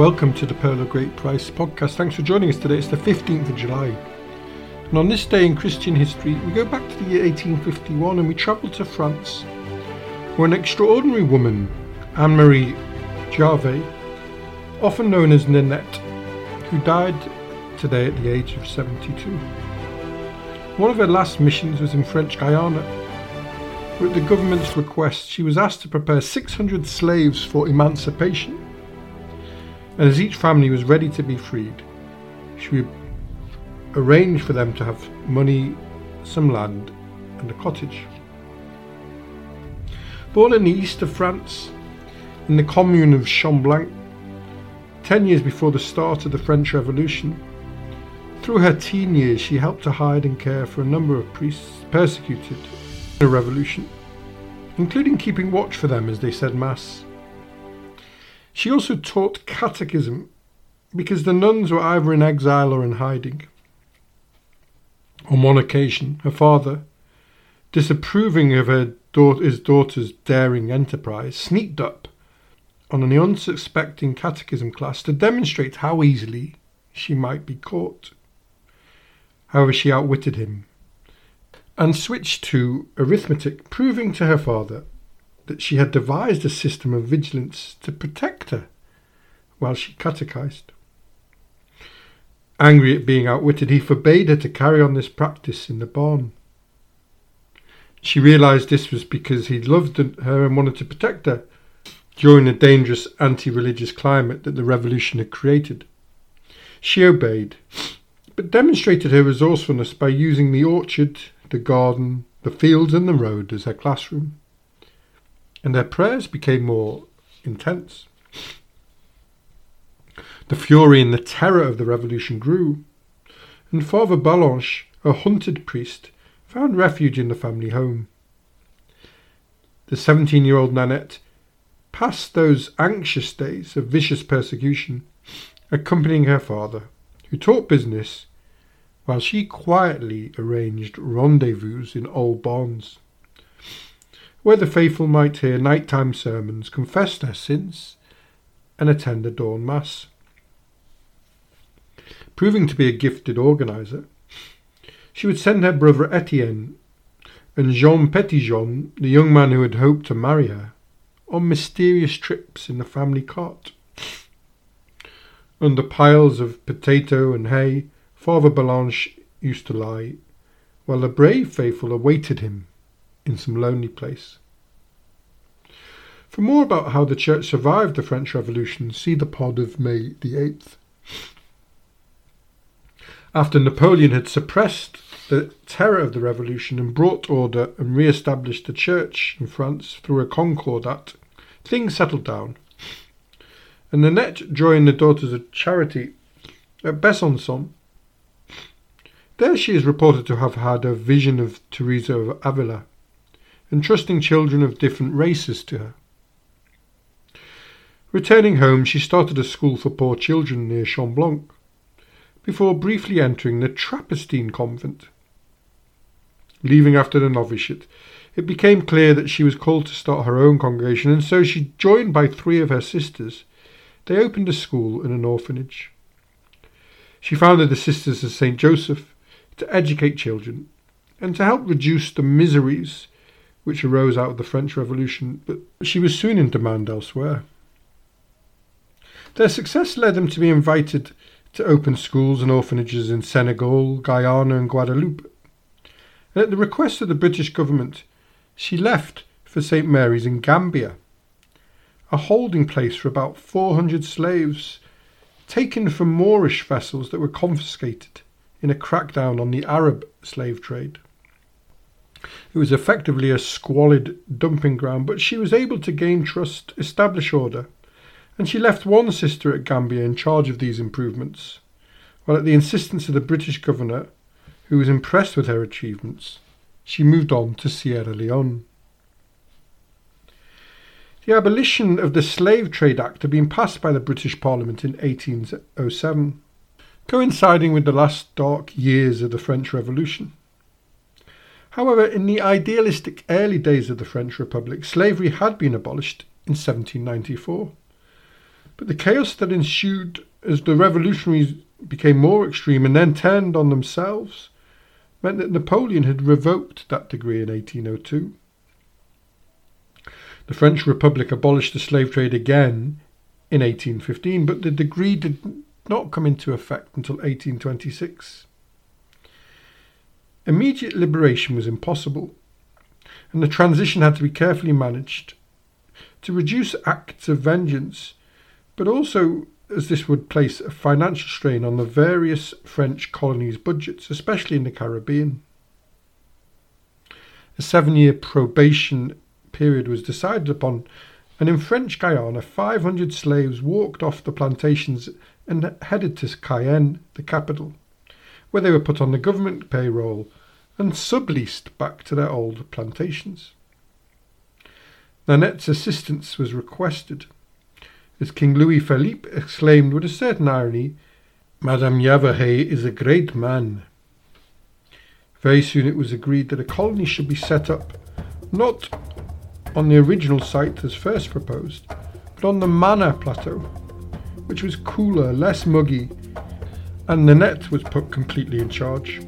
Welcome to the Pearl of Great Price podcast. Thanks for joining us today. It's the 15th of July. And on this day in Christian history, we go back to the year 1851 and we travel to France, where an extraordinary woman, Anne Marie Javouhey, often known as Nanette, who died today at the age of 72. One of her last missions was in French Guiana, where at the government's request she was asked to prepare 600 slaves for emancipation and as each family was ready to be freed, she would arrange for them to have money, some land, and a cottage. Born in the east of France, in the commune of Chamblanc, ten years before the start of the French Revolution, through her teen years she helped to hide and care for a number of priests persecuted in the revolution, including keeping watch for them as they said Mass. She also taught catechism because the nuns were either in exile or in hiding. On one occasion, her father, disapproving of her his daughter's daring enterprise, sneaked up on an unsuspecting catechism class to demonstrate how easily she might be caught. However, she outwitted him and switched to arithmetic, proving to her father that she had devised a system of vigilance to protect her while she catechized. Angry at being outwitted, he forbade her to carry on this practice in the barn. She realized this was because he loved her and wanted to protect her during the dangerous anti religious climate that the revolution had created. She obeyed, but demonstrated her resourcefulness by using the orchard, the garden, the fields, and the road as her classroom and their prayers became more intense. The fury and the terror of the revolution grew, and Father Balanche, a hunted priest, found refuge in the family home. The 17 year old Nanette passed those anxious days of vicious persecution, accompanying her father, who taught business, while she quietly arranged rendezvous in old bonds where the faithful might hear nighttime sermons, confess their sins, and attend the dawn mass. Proving to be a gifted organizer, she would send her brother Etienne and Jean Petitjean, the young man who had hoped to marry her, on mysterious trips in the family cart. Under piles of potato and hay, Father Balanche used to lie, while the brave faithful awaited him in some lonely place. For more about how the Church survived the French Revolution, see the pod of May the 8th. After Napoleon had suppressed the terror of the revolution and brought order and re established the Church in France through a Concordat, things settled down. And Nanette joined the Daughters of Charity at Besançon. There she is reported to have had a vision of Teresa of Avila entrusting children of different races to her. Returning home, she started a school for poor children near Chamblanc, before briefly entering the Trappistine convent. Leaving after the novitiate, it became clear that she was called to start her own congregation, and so she, joined by three of her sisters, they opened a school and an orphanage. She founded the Sisters of St. Joseph to educate children and to help reduce the miseries which arose out of the French Revolution, but she was soon in demand elsewhere. Their success led them to be invited to open schools and orphanages in Senegal, Guyana, and Guadeloupe. And at the request of the British government, she left for St. Mary's in Gambia, a holding place for about 400 slaves taken from Moorish vessels that were confiscated in a crackdown on the Arab slave trade. It was effectively a squalid dumping ground, but she was able to gain trust, establish order, and she left one sister at Gambia in charge of these improvements, while at the insistence of the British governor, who was impressed with her achievements, she moved on to Sierra Leone. The abolition of the Slave Trade Act had been passed by the British Parliament in 1807, coinciding with the last dark years of the French Revolution. However, in the idealistic early days of the French Republic, slavery had been abolished in 1794. But the chaos that ensued as the revolutionaries became more extreme and then turned on themselves meant that Napoleon had revoked that decree in 1802. The French Republic abolished the slave trade again in 1815, but the decree did not come into effect until 1826. Immediate liberation was impossible, and the transition had to be carefully managed to reduce acts of vengeance, but also as this would place a financial strain on the various French colonies' budgets, especially in the Caribbean. A seven year probation period was decided upon, and in French Guiana, 500 slaves walked off the plantations and headed to Cayenne, the capital, where they were put on the government payroll and subleased back to their old plantations. Nanette's assistance was requested as King Louis Philippe exclaimed with a certain irony, Madame Javouhey is a great man. Very soon it was agreed that a colony should be set up, not on the original site as first proposed, but on the Mana Plateau, which was cooler, less muggy, and Nanette was put completely in charge.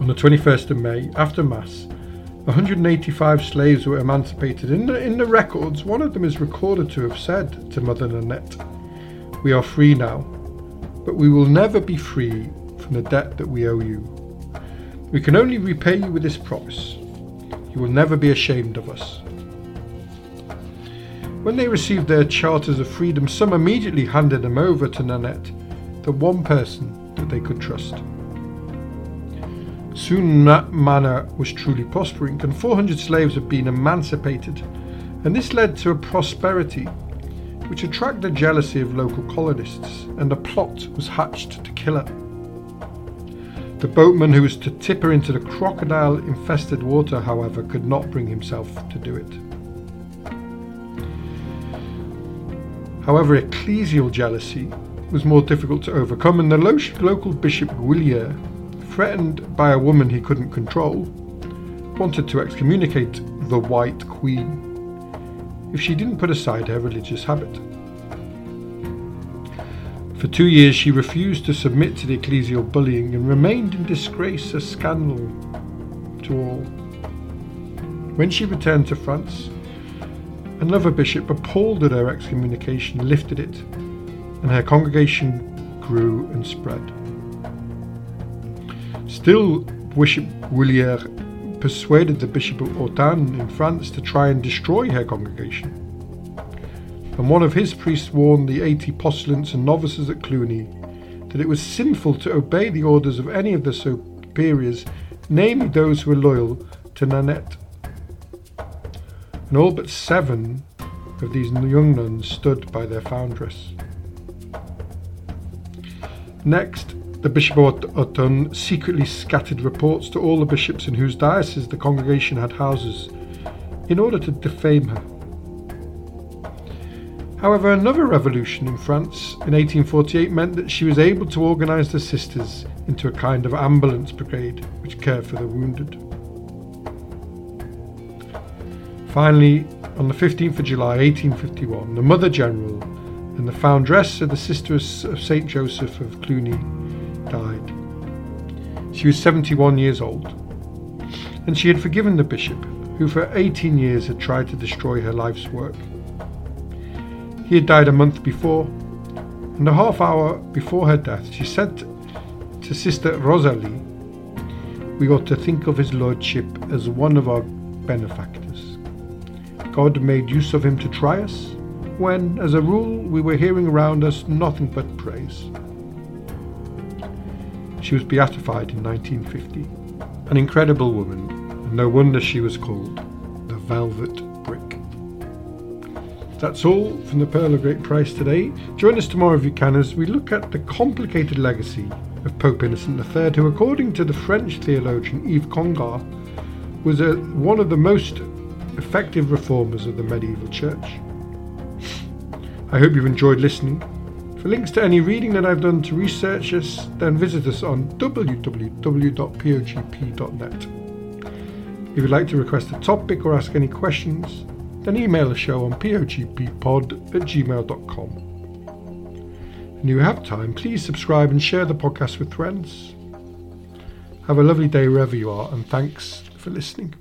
On the 21st of May, after Mass, 185 slaves were emancipated. In the, in the records, one of them is recorded to have said to Mother Nanette, We are free now, but we will never be free from the debt that we owe you. We can only repay you with this promise. You will never be ashamed of us. When they received their charters of freedom, some immediately handed them over to Nanette, the one person that they could trust. Soon Mana was truly prospering, and 400 slaves had been emancipated, and this led to a prosperity which attracted the jealousy of local colonists, and a plot was hatched to kill her. The boatman who was to tip her into the crocodile infested water, however, could not bring himself to do it. However, ecclesial jealousy was more difficult to overcome, and the local bishop Guillier threatened by a woman he couldn't control, wanted to excommunicate the White Queen if she didn't put aside her religious habit. For two years she refused to submit to the ecclesial bullying and remained in disgrace, a scandal to all. When she returned to France, another bishop, appalled at her excommunication, lifted it, and her congregation grew and spread. Still, Bishop Guillier persuaded the Bishop of Autun in France to try and destroy her congregation. And one of his priests warned the 80 postulants and novices at Cluny that it was sinful to obey the orders of any of the superiors, namely those who were loyal to Nanette. And all but seven of these young nuns stood by their foundress. Next, the Bishop of Autun secretly scattered reports to all the bishops in whose dioceses the congregation had houses in order to defame her. However, another revolution in France in 1848 meant that she was able to organise the sisters into a kind of ambulance brigade which cared for the wounded. Finally, on the 15th of July 1851, the Mother General and the foundress of the Sisters of St. Joseph of Cluny died. She was 71 years old, and she had forgiven the bishop, who for 18 years had tried to destroy her life's work. He had died a month before, and a half hour before her death, she said to Sister Rosalie, We ought to think of his lordship as one of our benefactors. God made use of him to try us, when, as a rule, we were hearing around us nothing but praise. She was beatified in 1950. An incredible woman, and no wonder she was called the Velvet Brick. That's all from the Pearl of Great Price today. Join us tomorrow if you can as we look at the complicated legacy of Pope Innocent III, who, according to the French theologian Yves Congar, was a, one of the most effective reformers of the medieval church. I hope you've enjoyed listening. For links to any reading that I've done to research this, then visit us on www.pogp.net. If you'd like to request a topic or ask any questions, then email the show on pogppod at gmail.com. And if you have time, please subscribe and share the podcast with friends. Have a lovely day wherever you are, and thanks for listening.